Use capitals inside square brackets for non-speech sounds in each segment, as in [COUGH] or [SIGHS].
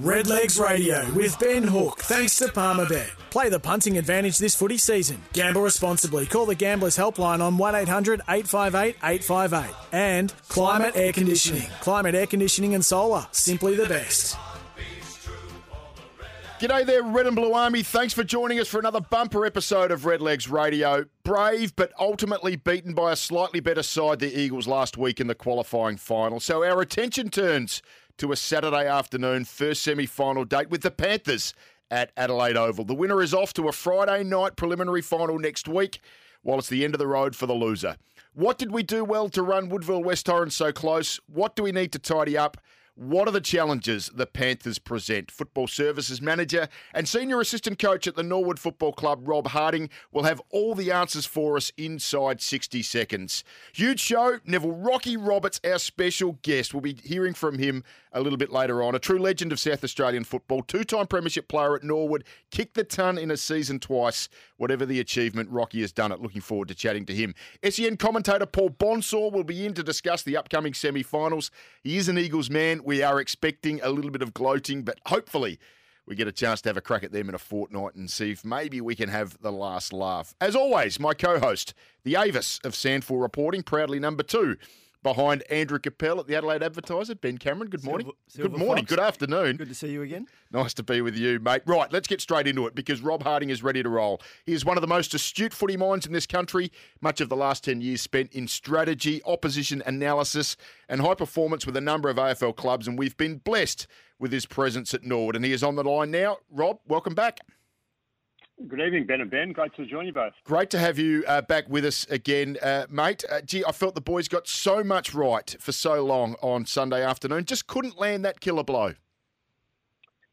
Redlegs Radio with Ben Hook, thanks to Palmerbet. Play the punting advantage this footy season. Gamble responsibly. Call the Gamblers Helpline on 1800 858 858. And Climate Air Conditioning. Climate Air Conditioning and Solar. Simply the best. G'day there, Red and Blue Army. Thanks for joining us for another bumper episode of Redlegs Radio. Brave, but ultimately beaten by a slightly better side, the Eagles, last week in the qualifying final. So our attention turns to a Saturday afternoon first semi final date with the Panthers at Adelaide Oval. The winner is off to a Friday night preliminary final next week, while it's the end of the road for the loser. What did we do well to run Woodville West Torrens so close? What do we need to tidy up? What are the challenges the Panthers present? Football Services Manager and Senior Assistant Coach at the Norwood Football Club, Rob Harding, will have all the answers for us inside 60 seconds. Huge show. Neville Rocky Roberts, our special guest. We'll be hearing from him a little bit later on. A true legend of South Australian football, two time Premiership player at Norwood, kicked the ton in a season twice. Whatever the achievement, Rocky has done it. Looking forward to chatting to him. SEN commentator Paul Bonsor will be in to discuss the upcoming semi finals. He is an Eagles man. We are expecting a little bit of gloating, but hopefully we get a chance to have a crack at them in a fortnight and see if maybe we can have the last laugh. As always, my co host, the Avis of SANFL Reporting, proudly number two behind Andrew Capel at the Adelaide Advertiser. Ben Cameron, good morning. Silver- good morning. Fox. Good afternoon. Good to see you again. Nice to be with you, mate. Right, let's get straight into it because Rob Harding is ready to roll. He is one of the most astute footy minds in this country. Much of the last 10 years spent in strategy, opposition analysis, and high performance with a number of AFL clubs, and we've been blessed with his presence at Norwood. And he is on the line now. Rob, welcome back. Good evening, Ben and Ben. Great to join you both. Great to have you uh, back with us again, uh, mate. Uh, gee, I felt the boys got so much right for so long on Sunday afternoon, just couldn't land that killer blow.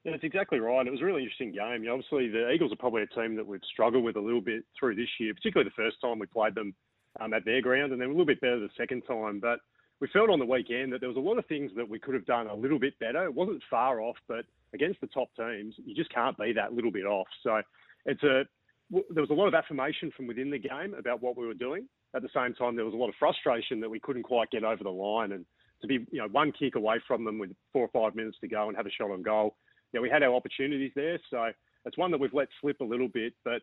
Yeah, that's exactly right. It was a really interesting game. You know, obviously, the Eagles are probably a team that we've struggled with a little bit through this year, particularly the first time we played them um, at their ground, and then a little bit better the second time. But we felt on the weekend that there was a lot of things that we could have done a little bit better. It wasn't far off, but against the top teams, you just can't be that little bit off. So it's a there was a lot of affirmation from within the game about what we were doing. At the same time, there was a lot of frustration that we couldn't quite get over the line, and to be you know one kick away from them with four or five minutes to go and have a shot on goal. You know, we had our opportunities there, so it's one that we've let slip a little bit. But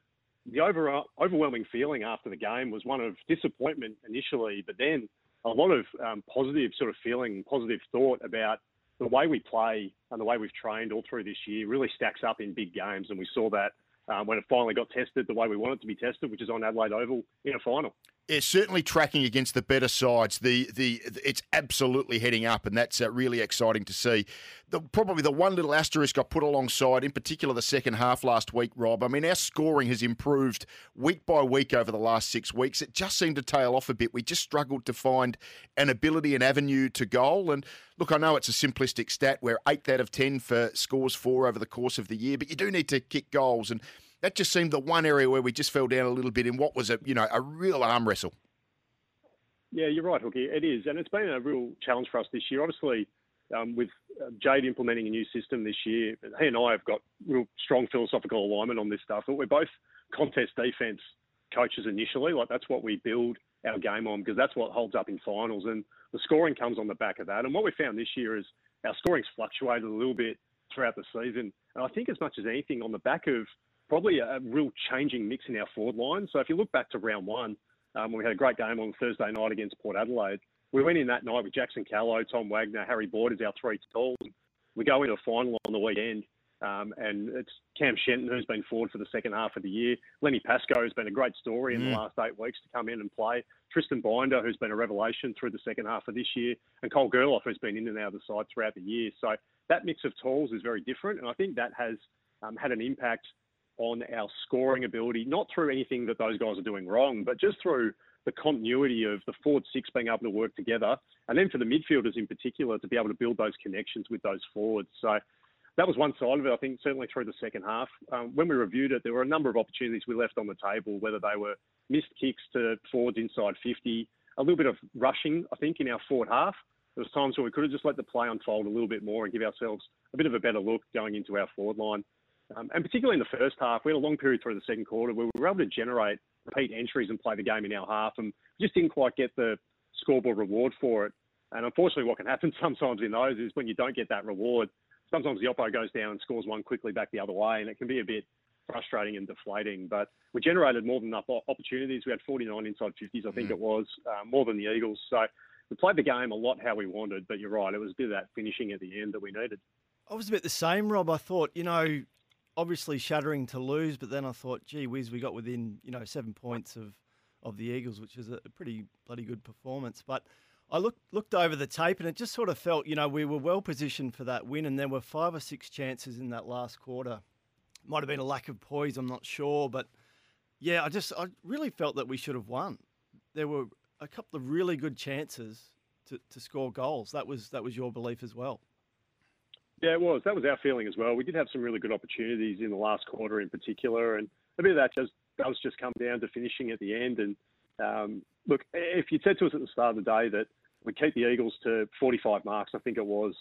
the over, overwhelming feeling after the game was one of disappointment initially, but then a lot of um, positive sort of feeling, positive thought about the way we play and the way we've trained all through this year really stacks up in big games, and we saw that um, when it finally got tested the way we want it to be tested, which is on Adelaide Oval in a final. It's certainly tracking against the better sides. The the it's absolutely heading up, and that's uh, really exciting to see. The, probably the one little asterisk I put alongside, in particular, the second half last week, Rob. I mean, our scoring has improved week by week over the last six weeks. It just seemed to tail off a bit. We just struggled to find an ability, an avenue to goal. And look, I know it's a simplistic stat. We're eighth out of ten for scores for over the course of the year, but you do need to kick goals and that just seemed the one area where we just fell down a little bit in what was a you know a real arm wrestle. Yeah, you're right, Hooky. It is, and it's been a real challenge for us this year. Obviously, um, with uh, Jade implementing a new system this year, he and I have got real strong philosophical alignment on this stuff. But we're both contest defence coaches initially. Like that's what we build our game on because that's what holds up in finals, and the scoring comes on the back of that. And what we found this year is our scoring's fluctuated a little bit throughout the season, and I think as much as anything on the back of probably a, a real changing mix in our forward line. So if you look back to round one, um, we had a great game on Thursday night against Port Adelaide. We went in that night with Jackson Callow, Tom Wagner, Harry Boyd as our three tools. We go into a final on the weekend Um, and it's Cam Shenton who's been forward for the second half of the year. Lenny Pascoe has been a great story in mm. the last eight weeks to come in and play. Tristan Binder, who's been a revelation through the second half of this year, and Cole Gerloff, who's been in and out of the side throughout the year. So that mix of tools is very different, and I think that has um, had an impact on our scoring ability, not through anything that those guys are doing wrong, but just through the continuity of the forward six being able to work together, and then for the midfielders in particular to be able to build those connections with those forwards. So that was one side of it. I think certainly through the second half, um, when we reviewed it, there were a number of opportunities we left on the table, whether they were missed kicks to forwards inside 50, a little bit of rushing, I think, in our forward half. There was times where we could have just let the play unfold a little bit more and give ourselves a bit of a better look going into our forward line. Um, and particularly in the first half, we had a long period through the second quarter where we were able to generate repeat entries and play the game in our half, and just didn't quite get the scoreboard reward for it. And unfortunately, what can happen [LAUGHS] sometimes in those is when you don't get that reward, sometimes the oppo goes down and scores one quickly back the other way, and it can be a bit frustrating and deflating. But we generated more than enough opportunities. We had 49 inside 50s, I think mm. it was, uh, more than the Eagles. So we played the game a lot how we wanted. But you're right, it was a bit of that finishing at the end that we needed. I was a bit the same, Rob. I thought, you know, obviously shuddering to lose, but then I thought, gee whiz, we got within you know seven points of of the Eagles, which is a pretty bloody good performance. But I looked looked over the tape and it just sort of felt, you know, we were well positioned for that win, and there were five or six chances in that last quarter. Might have been a lack of poise, I'm not sure, but yeah, I just I really felt that we should have won. There were a couple of really good chances to, to score goals. That was that was your belief as well. Yeah, it was. That was our feeling as well. We did have some really good opportunities in the last quarter in particular, and a bit of that just does just come down to finishing at the end. And um, look, if you said to us at the start of the day that we keep the Eagles to 45 marks, I think it was.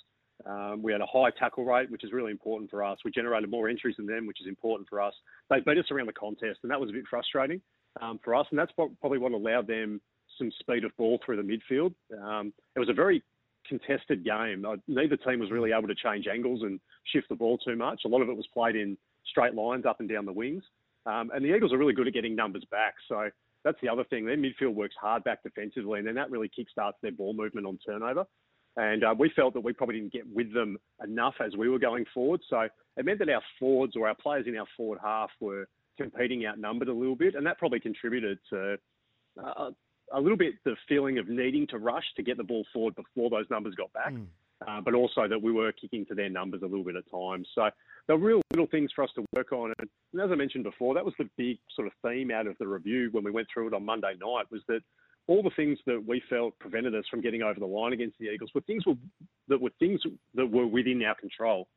Um, we had a high tackle rate, which is really important for us. We generated more entries than them, which is important for us. They beat us around the contest, and that was a bit frustrating um, for us. And that's probably what allowed them some speed of ball through the midfield. Um, it was a very contested game. Neither team was really able to change angles and shift the ball too much. A lot of it was played in straight lines up and down the wings. Um, and the Eagles are really good at getting numbers back. So that's the other thing. Their midfield works hard back defensively, and then that really kickstarts their ball movement on turnover. And uh, we felt that we probably didn't get with them enough as we were going forward. So it meant that our forwards or our players in our forward half were competing outnumbered a little bit, and that probably contributed to uh, a little bit the feeling of needing to rush to get the ball forward before those numbers got back, mm. uh, but also that we were kicking to their numbers a little bit at times. So there were real little things for us to work on. And, and as I mentioned before, that was the big sort of theme out of the review when we went through it on Monday night was that all the things that we felt prevented us from getting over the line against the Eagles were things were, that were things that were within our control.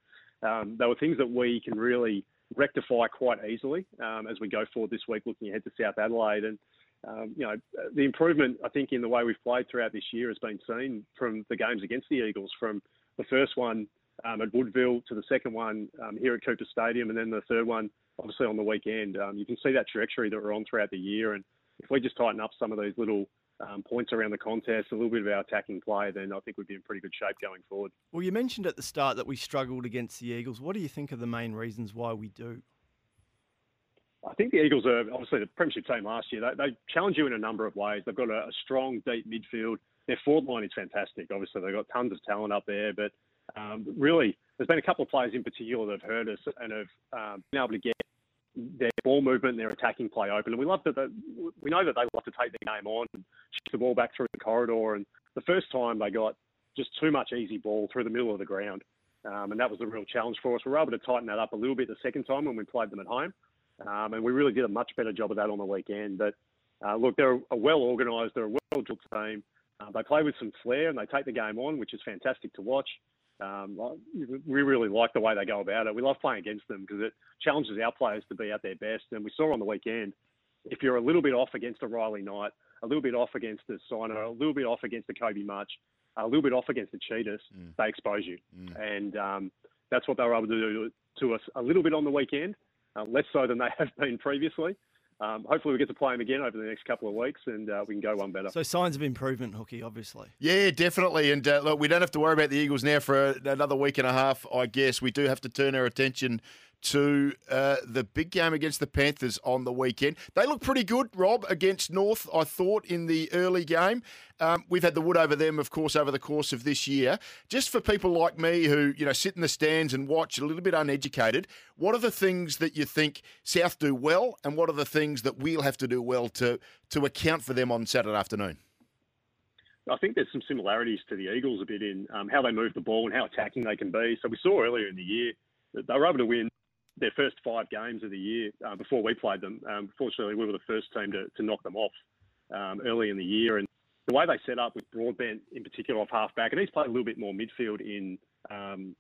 Um, they were things that we can really rectify quite easily um, as we go forward this week, looking ahead to South Adelaide. And um, you know, the improvement I think in the way we've played throughout this year has been seen from the games against the Eagles, from the first one um, at Woodville to the second one um, here at Cooper Stadium, and then the third one obviously on the weekend. Um, you can see that trajectory that we're on throughout the year, and if we just tighten up some of these little um, points around the contest, a little bit of our attacking play, then I think we'd be in pretty good shape going forward. Well, you mentioned at the start that we struggled against the Eagles. What do you think are the main reasons why we do? I think the Eagles are obviously the premiership team last year. They, they challenge you in a number of ways. They've got a, a, strong, deep midfield. Their forward line is fantastic. Obviously, they've got tons of talent up there, but um, really, there's been a couple of players in particular that have hurt us and have um, been able to get their ball movement and their attacking play open. And we love that. We know that they love to take the game on, and shift the ball back through the corridor. And the first time they got just too much easy ball through the middle of the ground. Um, and that was the real challenge for us. We were able to tighten that up a little bit the second time when we played them at home. Um, and we really did a much better job of that on the weekend. But uh, look, they're a well organised, they're a well drilled team. Uh, they play with some flair and they take the game on, which is fantastic to watch. Um, we really like the way they go about it. We love playing against them because it challenges our players to be at their best. And we saw on the weekend, if you're a little bit off against a Riley Knight, a little bit off against a Signer, a little bit off against a Kobe March, a little bit off against the Cheetahs, mm. they expose you. Mm. And um, that's what they were able to do to us a little bit on the weekend less so than they [LAUGHS] have been previously. Um, hopefully, we get to play them again over the next couple of weeks, and uh, we can go one better. So signs of improvement, Hookie, obviously. Yeah, definitely. And uh, look, we don't have to worry about the Eagles now for another week and a half. I guess we do have to turn our attention to uh, the big game against the Panthers on the weekend. They look pretty good, Rob, against North, I thought, in the early game. Um, we've had the wood over them, of course, over the course of this year. Just for people like me who, you know, sit in the stands and watch a little bit uneducated, what are the things that you think South do well, and what are the things that we'll have to do well to to account for them on Saturday afternoon? I think there's some similarities to the Eagles a bit in um, how they move the ball and how attacking they can be. So we saw earlier in the year that they were able to win their first five games of the year uh, before we played them. Um, fortunately, we were the first team to, to knock them off um, early in the year. And the way they set up with Broadbent in particular off halfback, and he's played a little bit more midfield in um,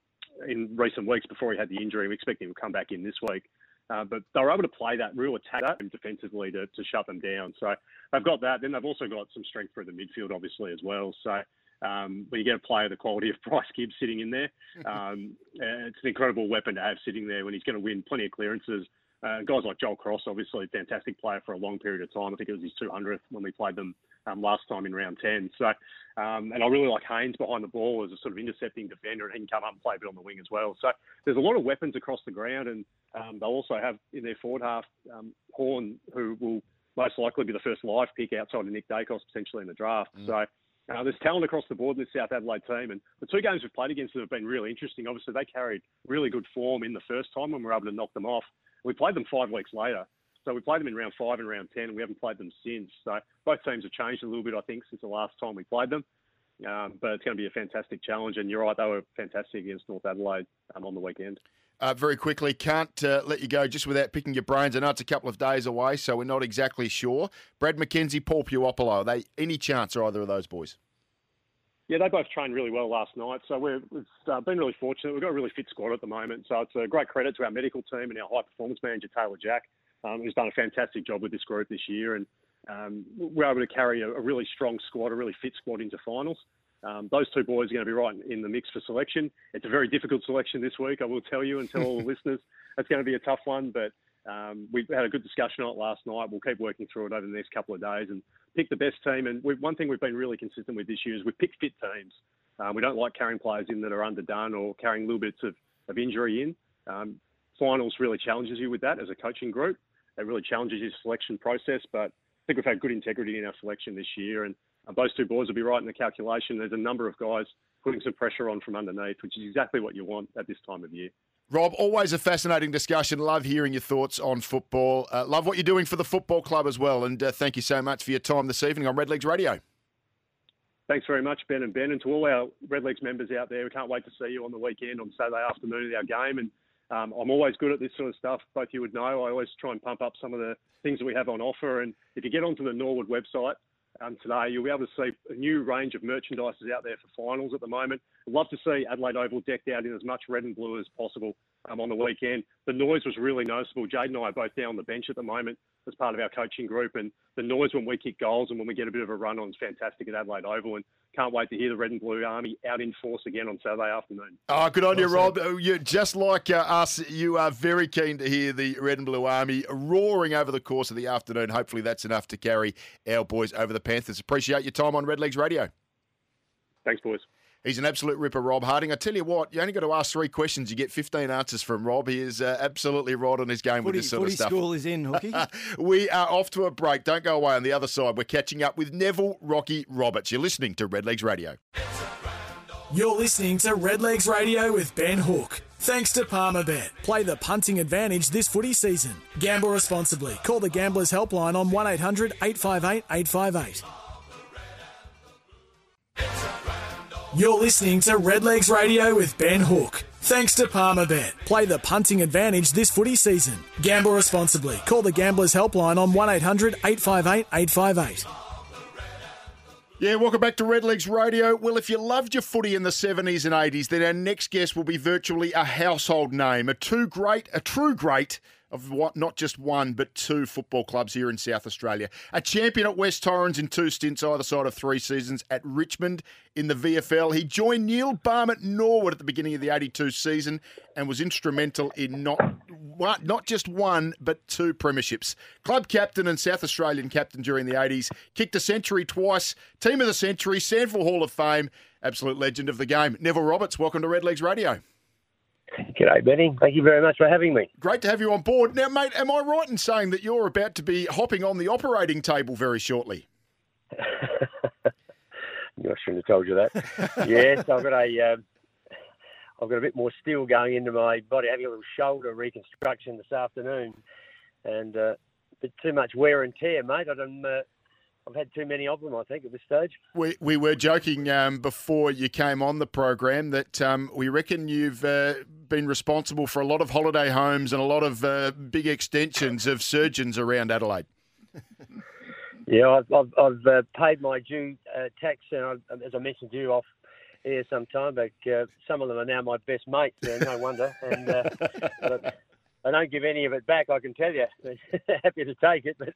in recent weeks before he had the injury. We expect him to come back in this week. Uh, but they were able to play that real attack defensively to, to shut them down. So they've got that. Then they've also got some strength through the midfield, obviously, as well. So um, when you get a player the quality of [LAUGHS] Bryce Gibbs sitting in there, um, it's an incredible weapon to have sitting there when he's going to win plenty of clearances. Uh, guys like Joel Cross, obviously, a fantastic player for a long period of time. I think it was his 200th when we played them um, last time in round 10. So, um, and I really like Haynes behind the ball as a sort of intercepting defender, and he can come up and play a bit on the wing as well. So there's a lot of weapons across the ground, and um, they'll also have in their forward half um, Horne, who will most likely be the first live pick outside of Nick Daicos potentially in the draft. Mm. So uh, there's talent across the board in this South Adelaide team, and the two games we've played against them have been really interesting. Obviously, they carried really good form in the first time when we were able to knock them off. We played them five weeks later, so we played them in round five and round ten, and we haven't played them since. So both teams have changed a little bit, I think, since the last time we played them. Um, but it's going to be a fantastic challenge, and you're right, they were fantastic against North Adelaide um, on the weekend. Uh, very quickly, can't uh, let you go just without picking your brains. I know it's a couple of days away, so we're not exactly sure. Brad McKenzie, Paul Puopolo, are they any chance are either of those boys? Yeah, they both trained really well last night, so we have uh, been really fortunate. We've got a really fit squad at the moment, so it's a great credit to our medical team and our high performance manager Taylor Jack, um, who's done a fantastic job with this group this year, and um, we're able to carry a, a, really strong squad, a really fit squad into finals. Um, those two boys are going to be right in the mix for selection. It's a very difficult selection this week, I will tell you, and tell all the [LAUGHS] listeners. It's going to be a tough one, but um, we had a good discussion on it last night. We'll keep working through it over the next couple of days and pick the best team. And one thing we've been really consistent with this year is we pick fit teams. Um, we don't like carrying players in that are underdone or carrying little bits of, of injury in. Um, finals really challenges you with that as a coaching group. It really challenges your selection process, but think we've had good integrity in our selection this year. And uh, those two boys will be right in the calculation. There's a number of guys putting some pressure on from underneath, which is exactly what you want at this time of year. Rob, always a fascinating discussion. Love hearing your thoughts on football. Uh, love what you're doing for the football club as well. And uh, thank you so much for your time this evening on Redlegs Radio. Thanks very much, Ben and Ben, and to all our Redlegs members out there. We can't wait to see you on the weekend on Saturday afternoon at our game. And um, I'm always good at this sort of stuff. Both you would know. I always try and pump up some of the things that we have on offer. And if you get onto the Norwood website, um, today. You'll be able to see a new range of merchandise out there for finals at the moment. I'd love to see Adelaide Oval decked out in as much red and blue as possible um, on the weekend. The noise was really noticeable. Jade and I are both down on the bench at the moment as part of our coaching group, and the noise when we kick goals and when we get a bit of a run on is fantastic at Adelaide Oval. And can't wait to hear the Red and Blue Army out in force again on Saturday afternoon. Oh, good on you, Rob. Oh, you just like uh, us, you are very keen to hear the Red and Blue Army roaring over the course of the afternoon. Hopefully, that's enough to carry our boys over the Panthers. Appreciate your time on Redlegs Radio. Thanks, boys. He's an absolute ripper, Rob Harding. I tell you what, you only got to ask three questions. You get 15 answers from Rob. He is uh, absolutely right on his game footy, with this sort of stuff. school is in, Hooky. [LAUGHS] we are off to a break. Don't go away on the other side. We're catching up with Neville Rocky Roberts. You're listening to Redlegs Radio. You're listening to Redlegs Radio with Ben Hook. Thanks to Palmerbet. Play the punting advantage this footy season. Gamble responsibly. Call the Gamblers Helpline on 1800 858 858. You're listening to Redlegs Radio with Ben Hook. Thanks to Palmerbet. Play the punting advantage this footy season. Gamble responsibly. Call the Gamblers Helpline on 1800 858 858. Yeah, welcome back to Redlegs Radio. Well, if you loved your footy in the 70s and 80s, then our next guest will be virtually a household name. A true great, a true great of what, not just one, but two football clubs here in South Australia. A champion at West Torrens in two stints either side of three seasons at Richmond in the VFL. He joined Neil Balme at Norwood at the beginning of the 82 season and was instrumental in not, not just one, but two premierships. Club captain and South Australian captain during the 80s. Kicked a century twice. Team of the century, SANFL Hall of Fame. Absolute legend of the game. Neville Roberts, welcome to Redlegs Radio. G'day, Benny. Thank you very much for having me. Great to have you on board. Now, mate, am I right in saying that you're about to be hopping on the operating table very shortly? [LAUGHS] I shouldn't have told you that. yes, I've got a, um, I've got a bit more steel going into my body. Having a little shoulder reconstruction this afternoon, and uh, a bit too much wear and tear, mate. I don't. Uh, I've had too many of them, I think, at this stage. We, we were joking um, before you came on the program that um, we reckon you've uh, been responsible for a lot of holiday homes and a lot of uh, big extensions of surgeons around Adelaide. [LAUGHS] Yeah, I've, I've, I've uh, paid my due uh, tax, and I, as I mentioned to you off here some time back, uh, some of them are now my best mates. no wonder. And uh, [LAUGHS] I don't give any of it back. I can tell you. [LAUGHS] Happy to take it, but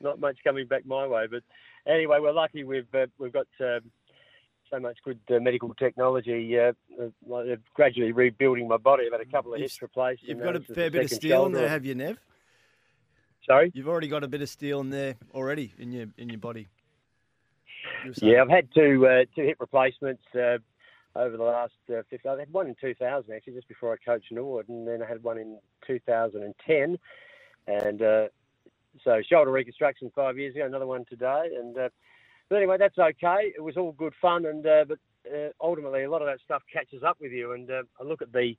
not much coming back my way. But anyway, we're lucky. We've uh, we've got. Um, so much good uh, medical technology. Uh, uh, gradually rebuilding my body. I've had a couple of hips replaced. You've got a fair bit of steel in there, have you, Nev? Sorry, you've already got a bit of steel in there already in your in your body. Yeah, I've had two uh, two hip replacements uh, over the last uh, 50. I had one in 2000 actually, just before I coached Norwood, and then I had one in 2010, and uh, so shoulder reconstruction five years ago, another one today, and uh, but anyway, that's okay. It was all good fun, and uh, but uh, ultimately a lot of that stuff catches up with you, and uh, I look at the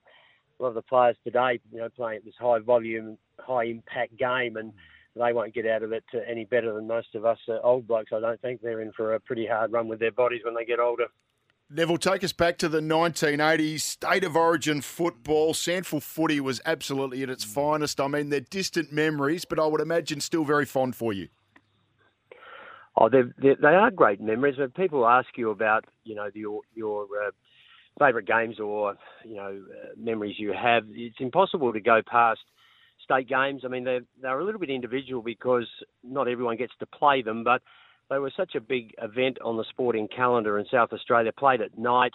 a lot of the players today, you know, playing this high volume, high impact game, and they won't get out of it any better than most of us old blokes. I don't think they're in for a pretty hard run with their bodies when they get older. Neville, take us back to the 1980s. State of origin football. SANFL footy was absolutely at its finest. I mean, they're distant memories, but I would imagine still very fond for you. Oh, they're, they're, they are great memories. When people ask you about, you know, your your uh, favourite games or you know uh, memories you have, it's impossible to go past state games. I mean, they're they're a little bit individual because not everyone gets to play them, but they were such a big event on the sporting calendar in South Australia. Played at night,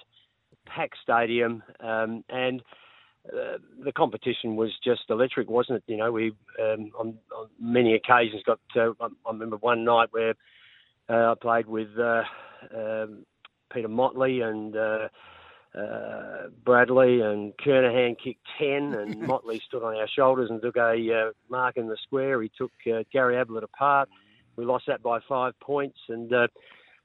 packed stadium, um, and uh, the competition was just electric, wasn't it? You know, we um, on, on, many occasions got. Uh, I remember one night where uh, I played with uh, um, Peter Motley and. Uh, uh, Bradley and Kernahan kicked 10, and [LAUGHS] Motley stood on our shoulders and took a uh, mark in the square. He took uh, Gary Ablett apart. We lost that by five points, and uh,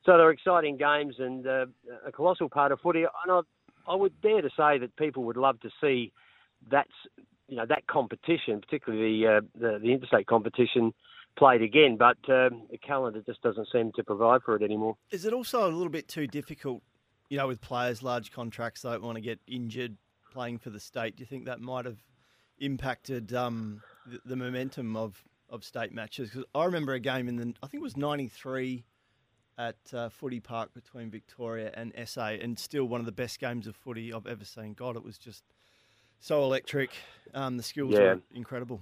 so they're exciting games and uh, a colossal part of footy. And I, I would dare to say that people would love to see that's you know that competition, particularly the uh, the, the interstate competition, played again. But um, the calendar just doesn't seem to provide for it anymore. Is it also a little bit too difficult, you know, with players large contracts don't want to get injured playing for the state? Do you think that might have impacted um, the, the momentum of of state matches. Because I remember a game in the I think it was '93 at uh, Footy Park between Victoria and SA, and still one of the best games of footy I've ever seen. God, it was just so electric. Um, the skills yeah. were incredible.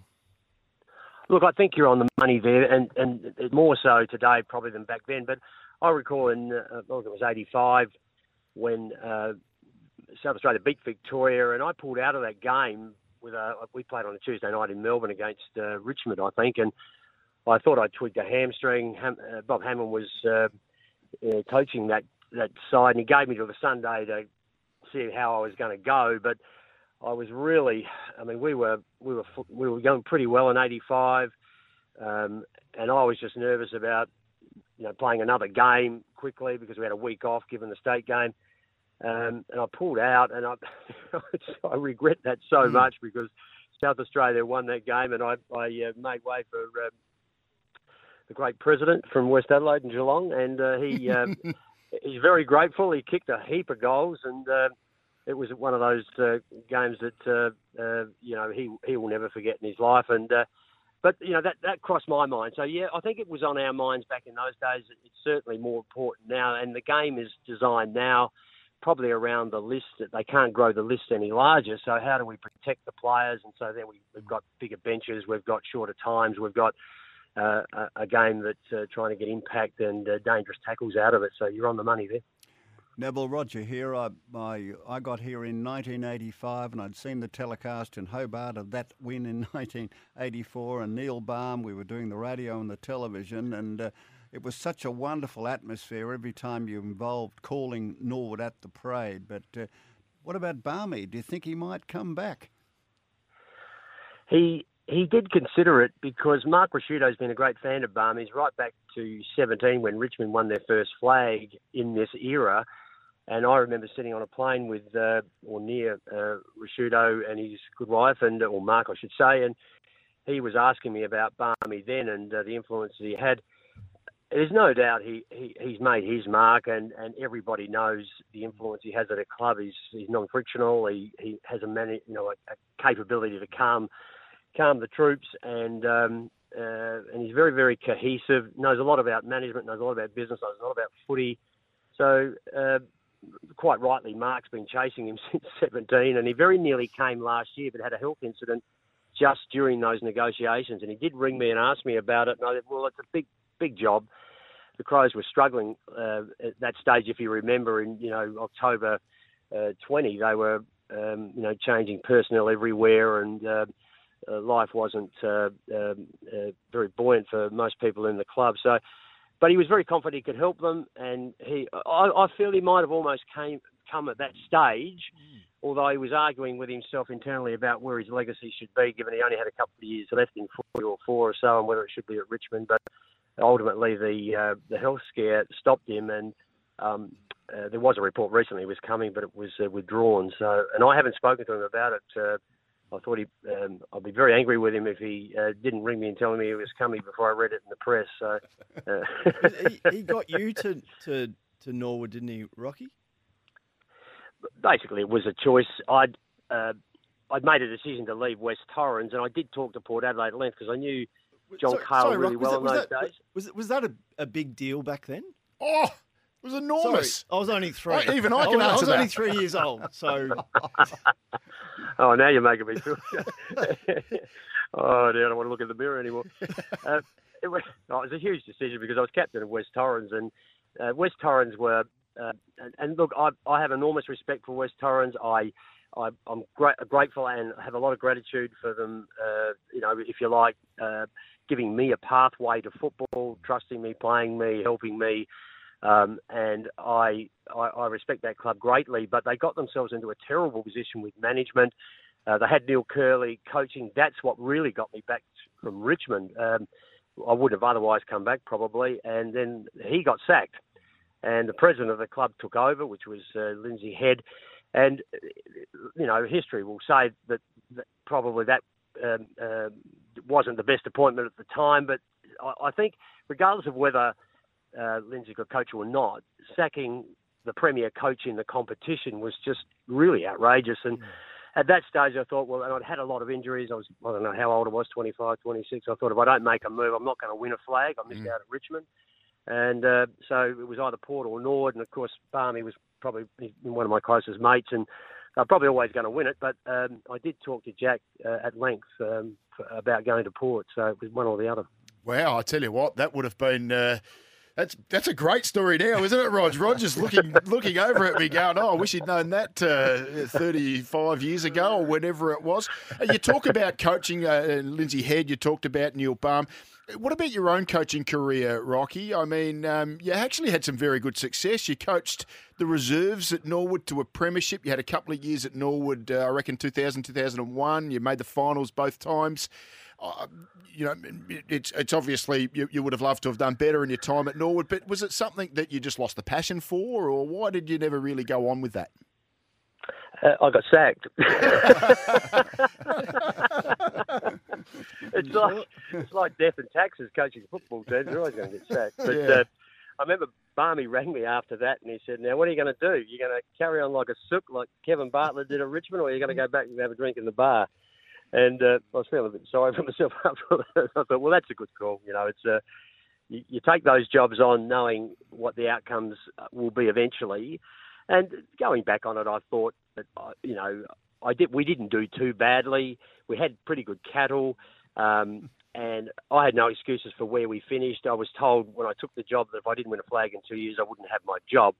Look, I think you're on the money there, and, and more so today probably than back then. But I recall in uh, I think it was '85 when uh, South Australia beat Victoria, and I pulled out of that game with a we played on a Tuesday night in Melbourne against uh, Richmond, I think, and I thought I twigged a hamstring. Ham, uh, Bob Hammond was uh, uh, coaching that that side, and he gave me to the Sunday to see how I was going to go, but. I was really, I mean, we were we were we were going pretty well in '85, um, and I was just nervous about, you know, playing another game quickly because we had a week off given the state game. Um, and I pulled out, and I, [LAUGHS] I regret that so mm. much because South Australia won that game, and I, I uh, made way for uh, the great president from West Adelaide and Geelong, and uh, he um, [LAUGHS] he's very grateful. He kicked a heap of goals, and uh, it was one of those uh, games that uh, uh, you know he he will never forget in his life, and. Uh, but you know that that crossed my mind. So yeah, I think it was on our minds back in those days. It's certainly more important now, and the game is designed now probably around the list that they can't grow the list any larger. So how do we protect the players? And so then we, have got bigger benches, we've got shorter times, we've got uh, a, a, game that's uh, trying to get impact and uh, dangerous tackles out of it. So you're on the money there. Neville Roger here. I, I, I got here in 1985 and I'd seen the telecast in Hobart of that win in [LAUGHS] 1984 and Neil Balme. We were doing the radio and the television and uh, it was such a wonderful atmosphere every time you involved calling Norwood at the parade. But uh, what about Barmy? Do you think he might come back? He he did consider it because Mark Ricciuto's been a great fan of Barmy's right back to 17 when Richmond won their first flag in this era. And I remember sitting on a plane with uh, or near uh, and his good wife, and or Mark, I should say, and he was asking me about Barmy then and uh, the influence that he had. There's no doubt he, he he's made his mark, and, and everybody knows the influence he has at a club. He's he's non-frictional. He he has a man, you know a, a capability to calm calm the troops, and um, uh, and he's very very cohesive. Knows a lot about management. Knows a lot about business. Knows a lot about footy. So. Uh, quite rightly, Mark's been chasing him [LAUGHS] since 17, and he very nearly came last year, but had a health incident just during those negotiations. And he did ring me and ask me about it. And I said, well, it's a big, big job. The Crows were struggling uh, at that stage, if you remember, in you know October uh, 20, they were um, you know changing personnel everywhere, and uh, uh life wasn't uh, um, uh, very buoyant for most people in the club. So but he was very confident he could help them, and he I, I feel he might have almost came come at that stage, mm. although he was arguing with himself internally about where his legacy should be, given he only had a couple of years left in four or four or so, and whether it should be at Richmond. But ultimately, the uh, the health scare stopped him, and um, uh, there was a report recently was coming, but it was uh, withdrawn. So, and I haven't spoken to him about it uh, I thought he, um, I'd be very angry with him if he uh, didn't ring me and tell me he was coming before I read it in the press. So [LAUGHS] uh. he, he, [LAUGHS] got you to, to to Norwood, didn't he, Rocky? Basically, it was a choice. I'd uh, I'd made a decision to leave West Torrens, and I did talk to Port Adelaide at length because I knew John sorry, Cahill sorry, really Rock, well in those that, days. Was was that a, a big deal back then? Oh, it was enormous. Sorry, I was only three. even I can I was, I was only three years old, so. [LAUGHS] oh, now you're making me feel. [LAUGHS] oh, dear, I don't want to look in the mirror anymore. [LAUGHS] Uh, it, was, oh, it was a huge decision because I was captain of West Torrens, and uh, West Torrens were. Uh, and, and, look, I, I have enormous respect for West Torrens. I, I am gra- grateful and have a lot of gratitude for them. Uh, you know, if you like, uh, giving me a pathway to football, trusting me, playing me, helping me. Um, and I, I, I respect that club greatly, but they got themselves into a terrible position with management. Uh, they had Neil Kerley coaching. That's what really got me back from Richmond. Um, I would have otherwise come back probably, and then he got sacked, and the president of the club took over, which was uh, Lindsay Head, and you know history will say that, that probably that um, uh, wasn't the best appointment at the time, but I, I think regardless of whether uh, Lindsay got coach or not, sacking the premier coach in the competition was just really outrageous. And mm. at that stage, I thought, well, and I'd had a lot of injuries. I was, I don't know how old I was, 25, 26. I thought if I don't make a move, I'm not going to win a flag. I missed mm. out at Richmond. And uh, so it was either Port or Nord. And of course, Barmy was probably one of my closest mates. And I'm probably always going to win it. But um, I did talk to Jack uh, at length um, about going to Port. So it was one or the other. Wow, I tell you what, that would have been. Uh that's that's a great story now, isn't it, Rog? Roger's looking [LAUGHS] looking over at me, going, "Oh, I wish he'd known that uh, 35 years ago or whenever it was." You talk about coaching uh, Lindsay Head. You talked about Neil Balme. What about your own coaching career, Rocky? I mean, um, you actually had some very good success. You coached the reserves at Norwood to a premiership. You had a couple of years at Norwood, uh, I reckon 2000, 2001. You made the finals both times. Uh, you know, it's it's obviously you, you, would have loved to have done better in your time at Norwood, but was it something that you just lost the passion for, or why did you never really go on with that? Uh, I got sacked. [LAUGHS] it's like it's like death and taxes coaching football teams. You're always going to get sacked. But yeah. uh, I remember Barmy rang me after that, and he said, "Now, what are you going to do? You're going to carry on like a sook, like Kevin Bartlett did at Richmond, or are you going to go back and have a drink in the bar?" And uh, I was feeling a bit sorry for myself [LAUGHS] after that. I thought, well, that's a good call. You know, it's uh, you, you take those jobs on knowing what the outcomes will be eventually. And going back on it, I thought that uh, you know I did we didn't do too badly. We had pretty good cattle, um, and I had no excuses for where we finished. I was told when I took the job that if I didn't win a flag in two years, I wouldn't have my job.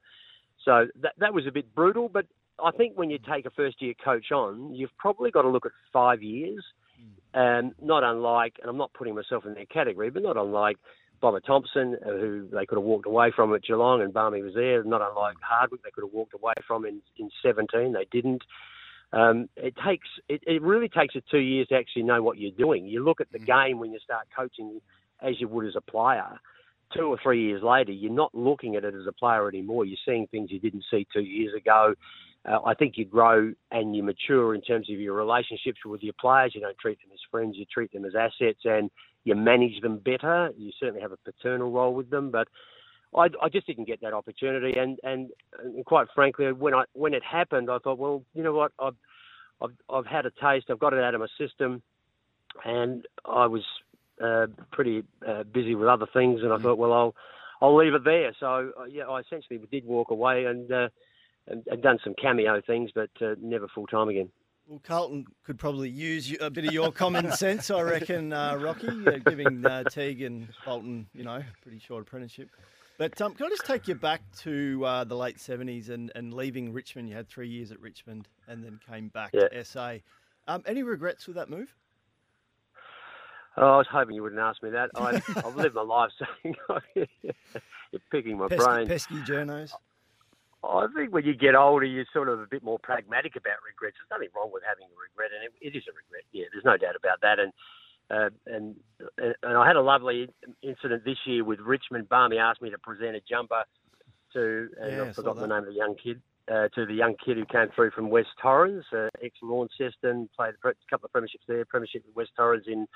So that that was a bit brutal, but I think when you take a first year coach on, you've probably got to look at five years. And not unlike, and I'm not putting myself in their category, but not unlike Bomber Thompson, uh, who they could have walked away from at Geelong, and Barmy was there. Not unlike Hardwick, they could have walked away from in in 17. They didn't. Um, it takes it, it really takes us two years to actually know what you're doing. You look at the game when you start coaching as you would as a player. Two or three years later, you're not looking at it as a player anymore. You're seeing things you didn't see two years ago. Uh, I think you grow and you mature in terms of your relationships with your players. You don't treat them as friends, you treat them as assets, and you manage them better. You certainly have a paternal role with them, but I, I just didn't get that opportunity. And, and, and quite frankly, when I when it happened, I thought, well, you know what, I've I've, I've had a taste. I've got it out of my system, and I was uh, pretty uh, busy with other things, and I thought, well, I'll I'll leave it there. So uh, yeah, I essentially did walk away and. Uh, and, and done some cameo things, but uh, never full time again. Well, Carlton could probably use a bit of your common sense, I reckon, uh, Rocky, uh, giving uh, Teague and Bolton, you know, pretty short apprenticeship. But um, can I just take you back to uh, the late 70s and, and leaving Richmond? You had three years at Richmond and then came back Yeah. to SA. Um, any regrets with that move? Oh, I was hoping you wouldn't ask me that. I, I've lived my life saying [LAUGHS] you're picking my Pesky, brain. pesky journos. I think when you get older, you're sort of a bit more pragmatic about regrets. There's nothing wrong with having a regret, and it, it is a regret. Yeah, there's no doubt about that. And uh, and and I had a lovely incident this year with Richmond. Barmy asked me to present a jumper to, and Yeah, I I've forgotten the name of the young kid. Uh, to the young kid who came through from West Torrens, uh, ex Launceston, played a couple of premierships there, premiership with West Torrens in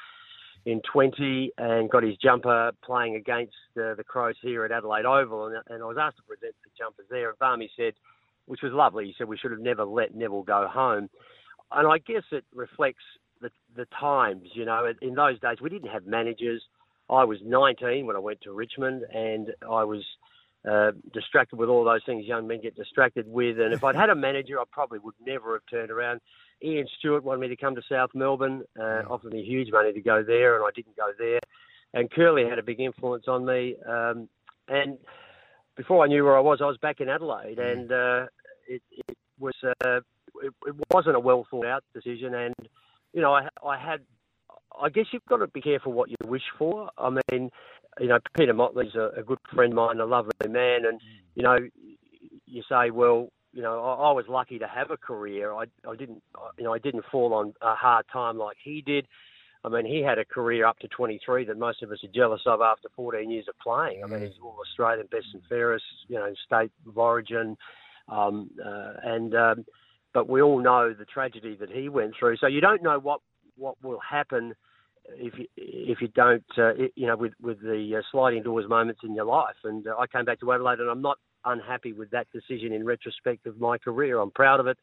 in 20 and got his jumper playing against uh, the Crows here at Adelaide Oval. And, and I was asked to present the jumpers there. And Barmy said, which was lovely, he said, we should have never let Neville go home. And I guess it reflects the, the times, you know. In those days, we didn't have managers. I was 19 when I went to Richmond and I was uh, distracted with all those things young men get distracted with. And if I'd had a manager, I probably would never have turned around. Ian Stewart wanted me to come to South Melbourne, uh, offered me huge money to go there, and I didn't go there. And Kerley had a big influence on me. Um, and before I knew where I was, I was back in Adelaide, and uh, it, it was uh, it, it wasn't a well thought out decision. And you know, I, I had, I guess you've got to be careful what you wish for. I mean, you know, Peter Motley's a, a good friend of mine, a lovely man, and you know, you say, well, you know, I, I was lucky to have a career. I, I didn't, you know, I didn't fall on a hard time like he did. I mean, he had a career up to 23 that most of us are jealous of after 14 years of playing. I mean, he's all Australian, best and fairest, you know, state of origin, um, uh, and um, but we all know the tragedy that he went through. So you don't know what what will happen if you if you don't, uh, you know, with with the uh, sliding doors moments in your life. And uh, I came back to Adelaide, and I'm not unhappy with that decision in retrospect of my career. I'm proud of it.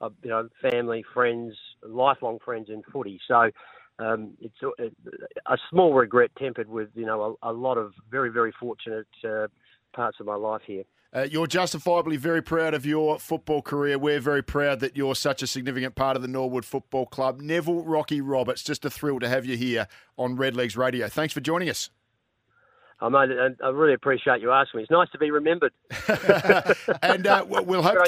Uh, you know, family, friends, lifelong friends in footy. So um, it's a, a small regret tempered with you know a, a lot of very very fortunate uh, parts of my life here. Uh, you're justifiably very proud of your football career. We're very proud that you're such a significant part of the Norwood Football Club. Neville Rocky Roberts, just a thrill to have you here on Redlegs Radio. Thanks for joining us. I mate, I really appreciate you asking me. It's nice to be remembered. [LAUGHS] and uh, we'll hope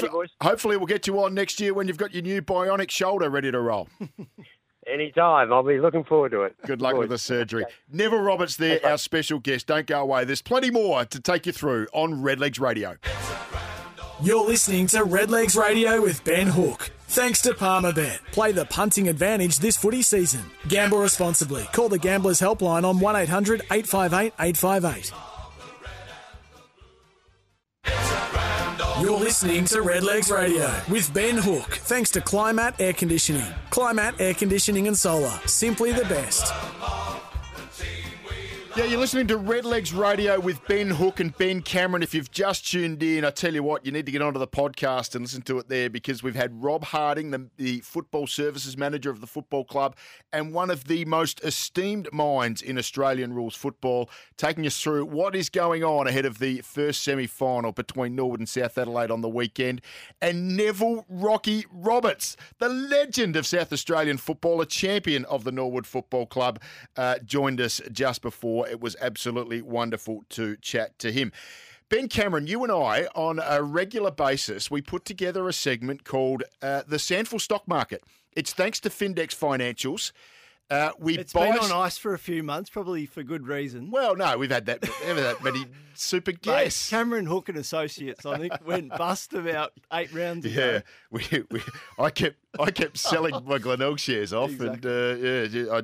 hopefully we'll get you on next year when you've got your new bionic shoulder ready to roll. [LAUGHS] Anytime, I'll be looking forward to it. Good luck with the Boys. surgery. Neville Roberts there, our special guest. Don't go away. There's plenty more to take you through on Redlegs Radio. You're listening to Redlegs Radio with Ben Hook. Thanks to Palmerbet. Play the punting advantage this footy season. Gamble responsibly. Call the Gamblers Helpline on 1800 858 858. Listening to Redlegs Radio with Ben Hook. Thanks to Climat Air Conditioning. Climat Air Conditioning and Solar. Simply the best. Yeah, you're listening to Redlegs Radio with Ben Hook and Ben Cameron. If you've just tuned in, I tell you what, you need to get onto the podcast and listen to it there because we've had Rob Harding, the, the football services manager of the football club, and one of the most esteemed minds in Australian rules football, taking us through what is going on ahead of the first semi final between Norwood and South Adelaide on the weekend. And Neville Rocky Roberts, the legend of South Australian football, a champion of the Norwood Football Club, uh, joined us just before. It was absolutely wonderful to chat to him. Ben Cameron, you and I, on a regular basis, we put together a segment called uh, the SANFL Stock Market. It's thanks to Findex Financials. Uh, we It's buy been on ice for a few months, probably for good reason. Well, no, we've had that, ever that many [LAUGHS] super guests. Cameron Hook and Associates, I think, went bust about eight rounds Yeah, ago. we, we, I kept, I kept selling [LAUGHS] my Glenelg shares off, and uh, yeah, I,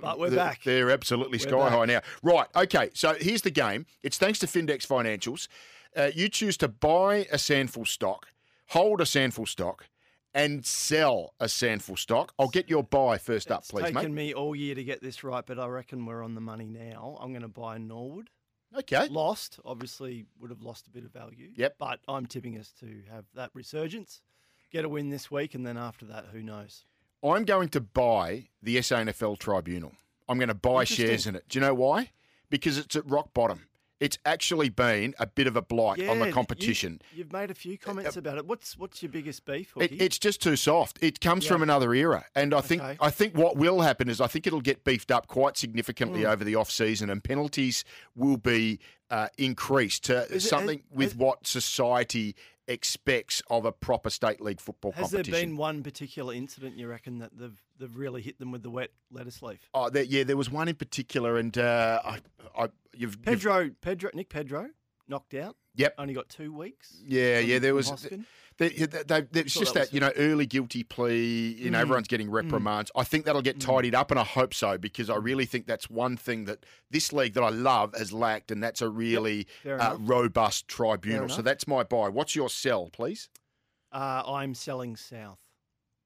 But we're they're, back. They're absolutely We're sky back. high now. Right, okay. So here's the game. It's thanks to Findex Financials. Uh, you choose to buy a SANFL stock, hold a SANFL stock, and sell a SANFL stock. I'll get your buy first up, It's please, taken mate. me all year to get this right, but I reckon we're on the money now. I'm going to buy Norwood. Okay. Lost, obviously, would have lost a bit of value. Yep. But I'm tipping us to have that resurgence, get a win this week, and then after that, who knows? I'm going to buy the SANFL Tribunal. I'm going to buy shares in it. Do you know why? Because it's at rock bottom. It's actually been a bit of a blight on the competition. You've made a few comments about it. What's what's your biggest beef? It, it's just too soft. It comes Yeah. from another era, and I think Okay. I think what will happen is I think it'll get beefed up quite significantly Mm. over the off season, and penalties will be uh, increased to Is it- something has- with has- what society expects of a proper state league football Has there been one particular incident you reckon that they've they've really hit them with the wet lettuce leaf? Oh, there, yeah, there was one in particular, and uh, I, I, you've, you've Pedro, Pedro, Nick Pedro, knocked out. Yep. Only got two weeks. Yeah, yeah, there was. Hoskin. They, they, they, it's just that that, you know, early guilty plea, you know, Mm. everyone's getting reprimands. I think that'll get tidied up, and I hope so, because I really think that's one thing that this league that I love has lacked, and that's a really Fair uh, robust tribunal. So that's my buy. What's your sell, please? Uh, I'm selling south.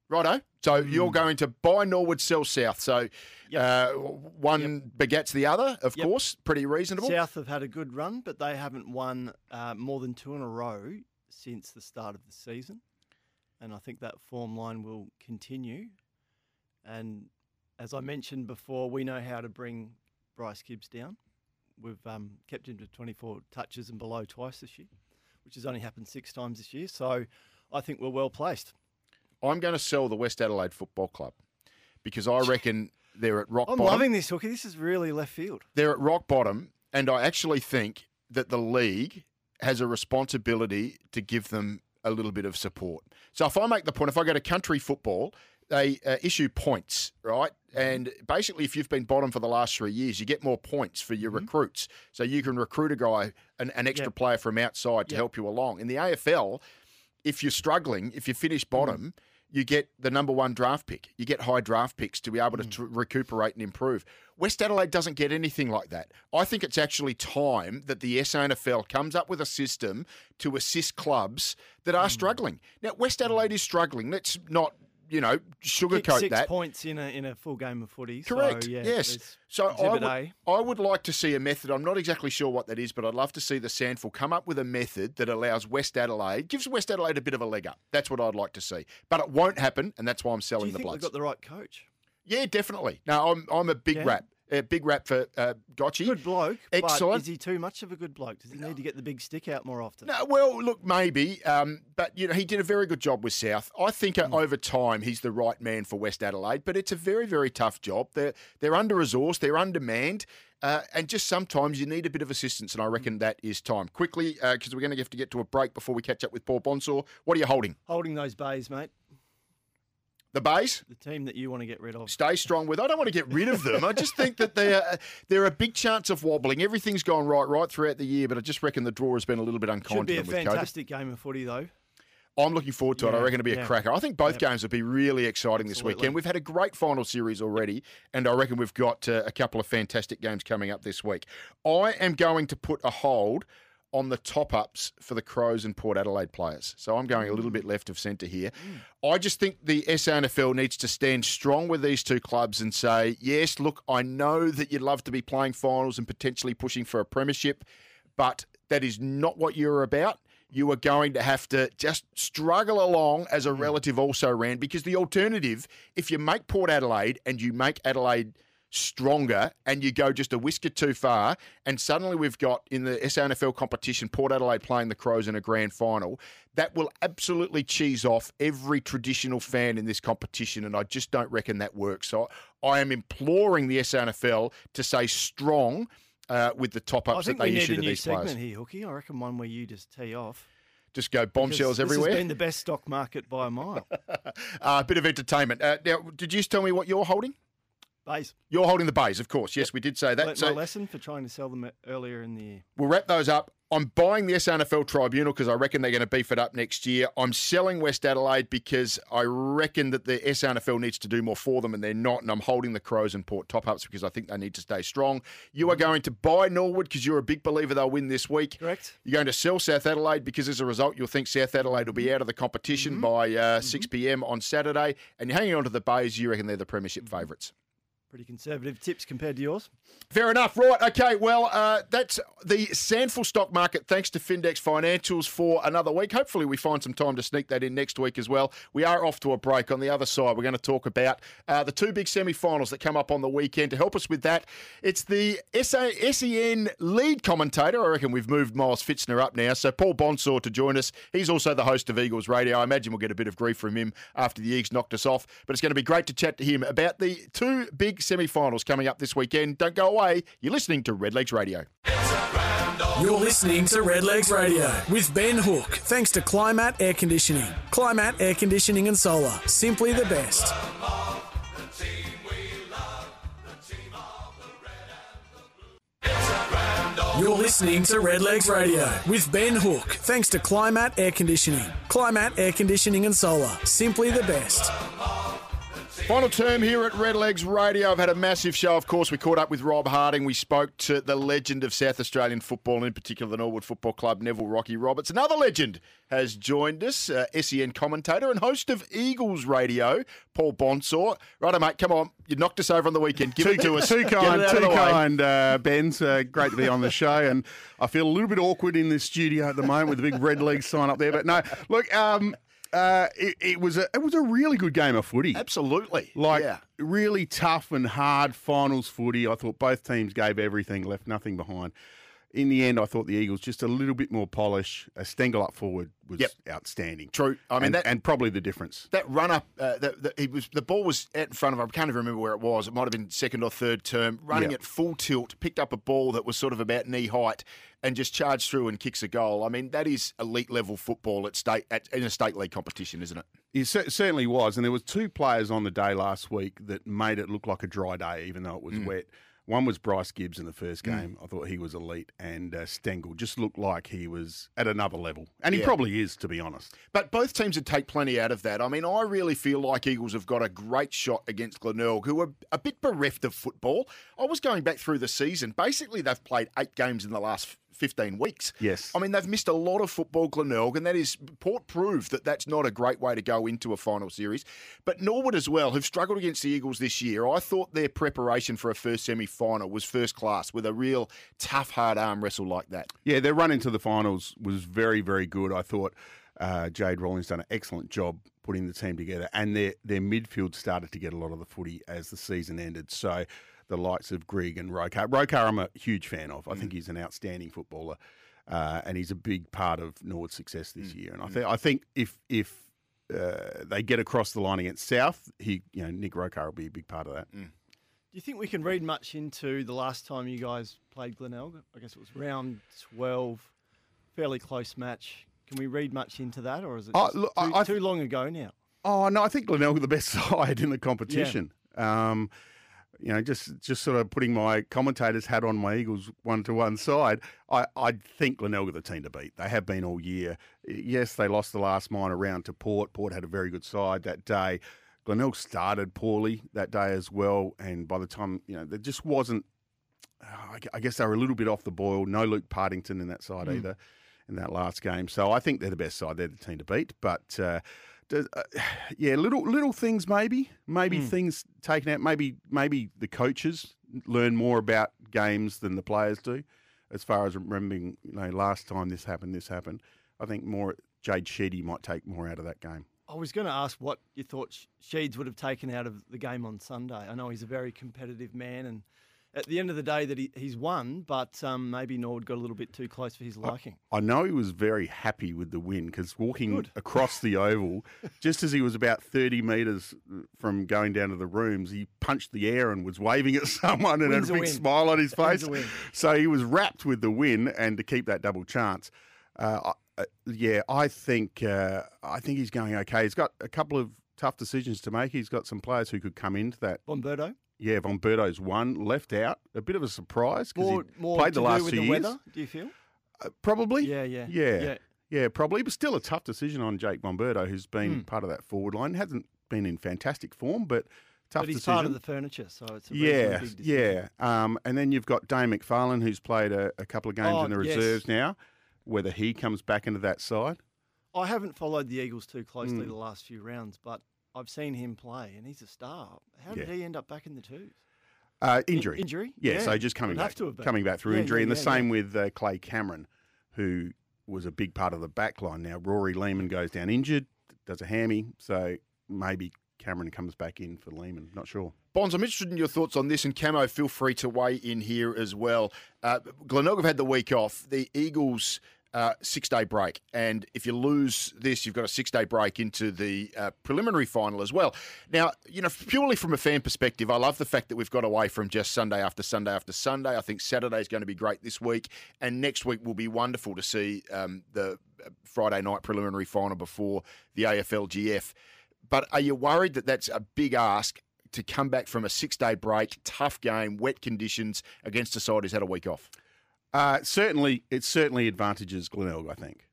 Righto. So Hmm. you're going to buy Norwood, sell South. So uh, one begets the other, of Yep. course. Pretty reasonable. South have had a good run, but they haven't won uh, more than two in a row since the start of the season. And I think that form line will continue. And as I mentioned before, we know how to bring Bryce Gibbs down. We've um, kept him to 24 touches and below twice this year, which has only happened six times this year. So I think we're well placed. I'm going to sell the West Adelaide Football Club because I reckon they're at rock bottom. I'm loving this, Hookie. This is really left field. they're at rock bottom, and I actually think that the league has a responsibility to give them a little bit of support. So if I make the point, if I go to country football, they uh, issue points, right? Mm-hmm. And basically, if you've been bottom for the last three years, you get more points for your mm-hmm. recruits. So you can recruit a guy, an, an extra Yep. player from outside to Yep. help you along. In the AFL, if you're struggling, if you finish mm-hmm. bottom, you get the number one draft pick. You get high draft picks to be able to mm. tr- recuperate and improve. West Adelaide doesn't get anything like that. I think it's actually time that the SANFL comes up with a system to assist clubs that are mm. struggling. Now, West Adelaide is struggling. Let's not, you know, sugarcoat six that. points in a in a full game of footy. Correct. So, yeah, yes. So I would, A. I would like to see a method. I'm not exactly sure what that is, but I'd love to see the SANFL come up with a method that allows West Adelaide, gives West Adelaide a bit of a leg up. That's what I'd like to see. But it won't happen, and that's why I'm Do selling you the think Bloods. they've got the right coach? Yeah, definitely. No, I'm I'm a big Yeah. rap. A big rap for uh, Gotchi. Good bloke. Excellent. Is he too much of a good bloke? Does he need to get the big stick out more often? No, well, look, maybe, um, but you know, he did a very good job with South. I think uh, over time he's the right man for West Adelaide, but it's a very, very tough job. They're they're under resourced, they're undermanned, uh, and just sometimes you need a bit of assistance. And I reckon Hmm. that is time. Quickly, because we're going to have to get to a break before we catch up with Paul Bonsor. What are you holding? Holding those bays, mate. The Bays. The team that you want to get rid of. Stay strong with. I don't want to get rid of them. I just think that they're they're a big chance of wobbling. Everything's gone right right throughout the year, but I just reckon the draw has been a little bit unkind Should be to a fantastic game of footy, though. I'm looking forward to it. I reckon it'll be a cracker. I think both Yep. games will be really exciting this weekend. We've had a great final series already, and I reckon we've got uh, a couple of fantastic games coming up this week. I am going to put a hold on the top ups for the Crows and Port Adelaide players. So I'm going a little bit left of centre here. Mm. I just think the SANFL needs to stand strong with these two clubs and say, yes, look, I know that you'd love to be playing finals and potentially pushing for a premiership, but that is not what you're about. You are going to have to just struggle along as a mm. relative also ran because the alternative, if you make Port Adelaide and you make Adelaide stronger and you go just a whisker too far, and suddenly we've got in the SANFL competition Port Adelaide playing the Crows in a grand final, that will absolutely cheese off every traditional fan in this competition, and I just don't reckon that works. So I am imploring the SANFL to say strong. Uh, with the top ups that they issue to these players. I think we need a new segment here, Hookie. I reckon one where you just tee off. just go bombshells Because everywhere. Has been the best stock market by a mile. [LAUGHS] Uh, a bit of entertainment. Uh, now, did you tell me what you're holding? Base. You're holding the bays, of course. Yes, we did say that. So my lesson for trying to sell them earlier in the year. we'll wrap those up. I'm buying the SANFL Tribunal because I reckon they're going to beef it up next year. I'm selling West Adelaide because I reckon that the SANFL needs to do more for them and they're not. And I'm holding the Crows and Port top ups because I think they need to stay strong. You are going to buy Norwood because you're a big believer they'll win this week. Correct. You're going to sell South Adelaide because as a result, you'll think South Adelaide will be out of the competition by uh, 6 p.m. on Saturday. And you're hanging on to the Bays. You reckon they're the Premiership favourites. Pretty conservative tips compared to yours. Fair enough. Right. Okay. Well, uh, that's the SANFL stock market. Thanks to Findex Financials for another week. Hopefully, we find some time to sneak that in next week as well. We are off to a break. On the other side, we're going to talk about uh, the two big semi-finals that come up on the weekend. To help us with that, it's the SEN lead commentator. I reckon we've moved Miles Fitzner up now. So Paul Bonsor to join us. He's also the host of Eagles Radio. I imagine we'll get a bit of grief from him after the Eagles knocked us off. But it's going to be great to chat to him about the two big semi-finals coming up this weekend. Don't go away. You're listening to Redlegs Radio. You're listening to Redlegs Radio with Ben Hook, thanks to Climat Air Conditioning. Climat Air Conditioning and Solar, simply the best. You're listening to Redlegs Radio with Ben Hook, thanks to Climat Air Conditioning. Climat Air Conditioning and Solar, simply the best. Final term here at Red Legs Radio. I've had a massive show. Of course, we caught up with Rob Harding. We spoke to the legend of South Australian football, in particular the Norwood Football Club, Neville Rocky Roberts. Another legend has joined us, uh, SEN commentator and host of Eagles Radio, Paul Bonsor. Righto, mate, come on. You knocked us over on the weekend. Give it to us. Too kind, too kind, uh, Ben's. Uh, great to be on the show, and I feel a little bit awkward in this studio at the moment with the big red leg sign up there. But no, look, um, uh, it, it was a it was a really good game of footy. Absolutely. Like yeah. really tough and hard finals footy. I thought both teams gave everything, left nothing behind. In the end, I thought the Eagles just a little bit more polish. A Stengle up forward was Yep. outstanding. True. I mean, and, that- and probably the difference. that run up, uh, the, the, he was the ball was out in front of him. I can't even remember where it was. It might have been second or third term. Running Yeah. at full tilt, picked up a ball that was sort of about knee height, and just charged through and kicks a goal. I mean, that is elite level football at state at, in a state league competition, isn't it? It cer- certainly was, and there was two players on the day last week that made it look like a dry day, even though it was wet. One was Bryce Gibbs in the first game. I thought he was elite, and uh, Stengle just looked like he was at another level, and he Yeah. probably is, to be honest. But both teams would take plenty out of that. I mean, I really feel like Eagles have got a great shot against Glenelg, who are a bit bereft of football. I was going back through the season. Basically, they've played eight games in the last 15 weeks. Yes. I mean, they've missed a lot of football, Glenelg, and that is Port proved that that's not a great way to go into a final series. But Norwood as well, who've struggled against the Eagles this year, I thought their preparation for a first semi final was first class with a real tough, hard arm wrestle like that. Yeah, their run into the finals was very, very good. I thought uh, Jade Rawlings done an excellent job putting the team together, and their their midfield started to get a lot of the footy as the season ended. So the likes of Grigg and Rokar. Rokar, I'm a huge fan of. I think he's an outstanding footballer, uh, and he's a big part of Norwood's success this year. And I think I think if if uh, they get across the line against South, he you know Nick Rokar will be a big part of that. Do you think we can read much into the last time you guys played Glenelg? I guess it was round 12, fairly close match. Can we read much into that, or is it Oh, just look, too, I- I too long ago now? Oh no, I think Glenelg are the best [LAUGHS] side in the competition. Um, you know, just just sort of putting my commentator's hat on my Eagles one to one side. I, I think Glenelg are the team to beat. They have been all year. Yes, they lost the last minor round to Port. Port had a very good side that day. Glenelg started poorly that day as well, and by the time you know, there just wasn't. I guess they were a little bit off the boil. No Luke Partington in that side either in that last game. So I think they're the best side. They're the team to beat. But uh, does, uh, [SIGHS] yeah, little little things maybe, maybe things taken out. Maybe maybe the coaches learn more about games than the players do. As far as remembering, you know, last time this happened, this happened. I think more Jade Sheedy might take more out of that game. I was going to ask what you thought Sh- Sheeds would have taken out of the game on Sunday. I know he's a very competitive man, and at the end of the day, that he, he's won, but um, maybe Norwood got a little bit too close for his liking. I know he was very happy with the win because walking Good. [LAUGHS] across the oval, just as he was about 30 metres from going down to the rooms, he punched the air and was waving at [LAUGHS] someone and Win's had a a big win. smile on his face. So he was wrapped with the win and to keep that double chance. Uh, uh, yeah, I think uh, I think he's going okay. He's got a couple of tough decisions to make. He's got some players who could come into that Von Bertouch? Yeah, Von Bertouch's won, left out. A bit of a surprise because he more played the last two the years. weather, do you feel? Uh, probably. Yeah, yeah, yeah, yeah. yeah, probably. But still a tough decision on Jake von Bertouch, who's been Hmm. part of that forward line. Hasn't been in fantastic form, but tough but he's decision. part of the furniture, so it's a yeah, big decision. yeah. Um, and then you've got Dane McFarlane, who's played a, a couple of games Oh, in the yes. reserves now. Whether he comes back into that side, I haven't followed the Eagles too closely Mm. the last few rounds, but I've seen him play, and he's a star. How did Yeah. he end up back in the twos? uh, In- injury, injury? Yeah, Yeah, so just coming would have back, to have been. coming back through Yeah, injury, yeah, and the yeah, same yeah. with uh, Clay Cameron, who was a big part of the back line. Now Rory Lehman goes down injured, does a hammy, so maybe Cameron comes back in for Lehman. Not sure. Bonds, I'm interested in your thoughts on this, and Camo, feel free to weigh in here as well. Uh, Glenelg have had the week off. The Eagles. Uh, six day break, and if you lose this, you've got a six day break into the uh, preliminary final as well. Now, you know, purely from a fan perspective, I love the fact that we've got away from just Sunday after Sunday after Sunday. I think Saturday is going to be great this week, and next week will be wonderful to see um, the uh, Friday night preliminary final before the AFLGF. But are you worried that that's a big ask to come back from a six day break, tough game, wet conditions against a side who's had a week off? Uh, certainly, it certainly advantages Glenelg, I think,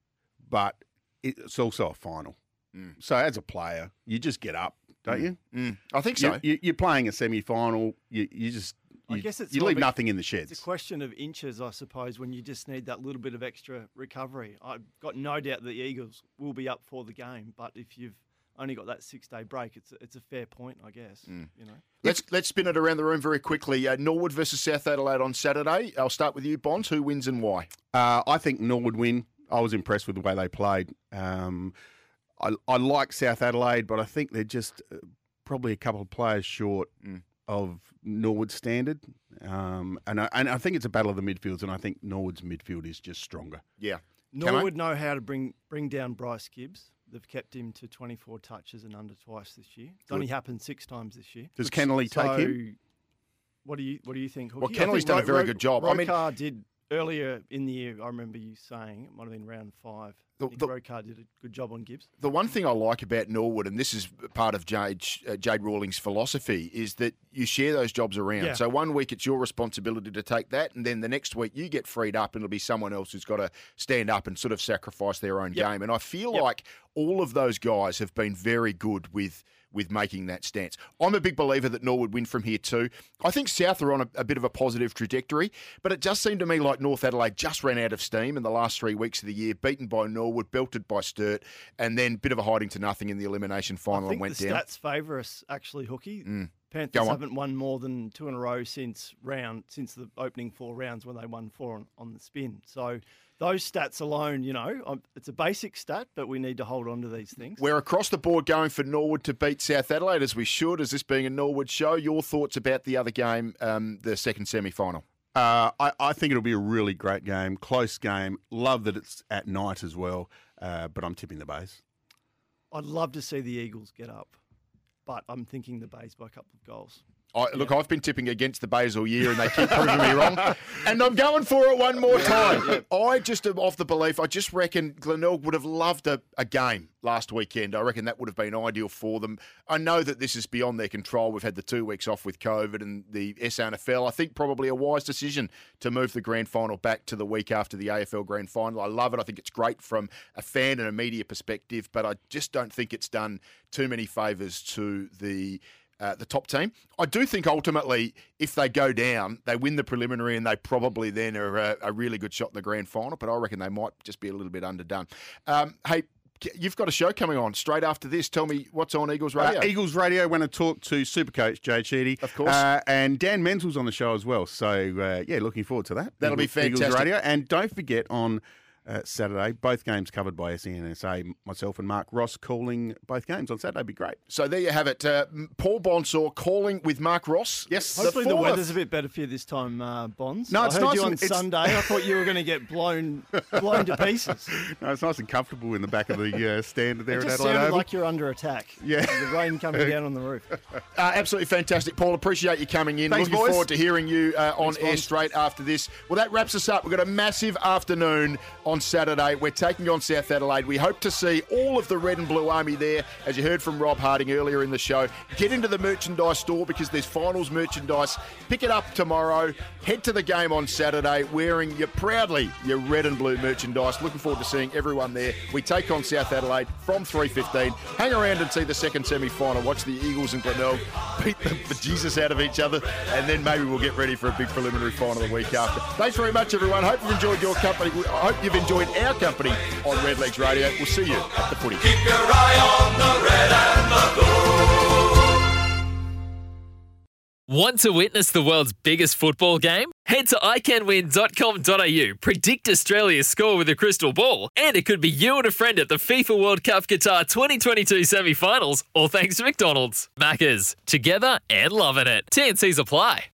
but it's also a final. Mm. So as a player, you just get up, don't you? Mm, I think so. You, you, are playing a semi-final. You, you just I guess it's you leave of nothing in the sheds. It's a question of inches, I suppose, when you just need that little bit of extra recovery. I've got no doubt that the Eagles will be up for the game, but if you've only got that six day break, it's a, it's a fair point, I guess. Mm. You know, Let's let's spin it around the room very quickly. Uh, Norwood versus South Adelaide on Saturday. I'll start with you, Bonds. Who wins and why? Uh, I think Norwood win. I was impressed with the way they played. Um, I, I like South Adelaide, but I think they're just uh, probably a couple of players short Mm. of Norwood standard. Um, and I, and I think it's a battle of the midfields, and I think Norwood's midfield is just stronger. Yeah. Norwood know how to bring bring down Bryce Gibbs. They've kept him to 24 touches and under twice this year. It's only happened six times this year. Does Kennelly take So, him? What do you What do you think? Well, Hookie? I Kennelly's done a very Ro- good job. I mean- Rokar did earlier in the year. I remember you saying it might have been round five. The- the- Rokar did a good job on Gibbs. The one thing I like about Norwood, and this is part of Jade, uh, Jade Rawlings' philosophy, is that you share those jobs around. Yeah. So one week it's your responsibility to take that, and then the next week you get freed up, and it'll be someone else who's got to stand up and sort of sacrifice their own Yep. game. And I feel Yep. like all of those guys have been very good with with making that stance. I'm a big believer that Norwood win from here too. I think South are on a, a bit of a positive trajectory, but it just seemed to me like North Adelaide just ran out of steam in the last three weeks of the year, beaten by Norwood, belted by Sturt, and then bit of a hiding to nothing in the elimination final I and went the down. stats favour us actually, Hookie. Mm. Panthers haven't won more than two in a row since round since the opening four rounds when they won four on, on the spin. So those stats alone, you know, um, it's a basic stat, but we need to hold on to these things. We're across the board going for Norwood to beat South Adelaide as we should, as this being a Norwood show. Your thoughts about the other game, um, the second semi final? Uh, I, I think it'll be a really great game, close game. Love that it's at night as well, uh, but I'm tipping the base. I'd love to see the Eagles get up, but I'm thinking the Bays by a couple of goals. I, Look, I've been tipping against the Bays all year and they keep proving me wrong. [LAUGHS] And I'm going for it one more time. I just am of the belief, I just reckon Glenelg would have loved a, a game last weekend. I reckon that would have been ideal for them. I know that this is beyond their control. We've had the two weeks off with COVID and the SANFL. I think probably a wise decision to move the grand final back to the week after the AFL grand final. I love it. I think it's great from a fan and a media perspective, but I just don't think it's done too many favours to the uh, the top team. I do think ultimately, if they go down, they win the preliminary and they probably then are a, a really good shot in the grand final. But I reckon they might just be a little bit underdone. Um, hey, you've got a show coming on straight after this. Tell me what's on Eagles Radio. Uh, Eagles Radio went to talk to Supercoach Jade Sheedy. Of course. Uh, and Dan Menzel's on the show as well. So, uh, yeah, looking forward to that. That'll be Eagles- Eagles fantastic. Radio. And don't forget on uh, Saturday, both games covered by SENSA, myself and Mark Ross calling both games on Saturday. would Be great. So there you have it. Uh, Paul Bonsor calling with Mark Ross. Yes. Hopefully the, fourth- weather's a bit better for you this time, uh, Bonds. No, I it's heard nice you on and- it's- Sunday. I thought you were going to get blown [LAUGHS] blown to pieces. No, it's nice and comfortable in the back of the uh, stand there It at just Adelaide sounded Oval. like you're under attack. Yeah. the rain coming [LAUGHS] down on the roof. Uh, absolutely fantastic, Paul. Appreciate you coming in. Thanks, Looking boys. forward to hearing you uh, on Thanks, air Bonds. straight after this. Well, that wraps us up. We've got a massive afternoon on on Saturday. We're taking on South Adelaide. We hope to see all of the red and blue army there, as you heard from Rob Harding earlier in the show. Get into the merchandise store because there's finals merchandise. Pick it up tomorrow. Head to the game on Saturday wearing your proudly your red and blue merchandise. Looking forward to seeing everyone there. We take on South Adelaide from 3.15. Hang around and see the second semi-final. Watch the Eagles and Glenelg beat the Jesus out of each other, and then maybe we'll get ready for a big preliminary final the week after. Thanks very much, everyone. Hope you've enjoyed your company. I hope you've enjoyed our company on Redlegs Radio. We'll see you at the footy. Keep your eye on the red and the blue. Want to witness the world's biggest football game? Head to iCanWin.com.au, predict Australia's score with a crystal ball, and it could be you and a friend at the FIFA World Cup Qatar 2022 semi finals, all thanks to McDonald's. Maccas, together and loving it. TNCs apply.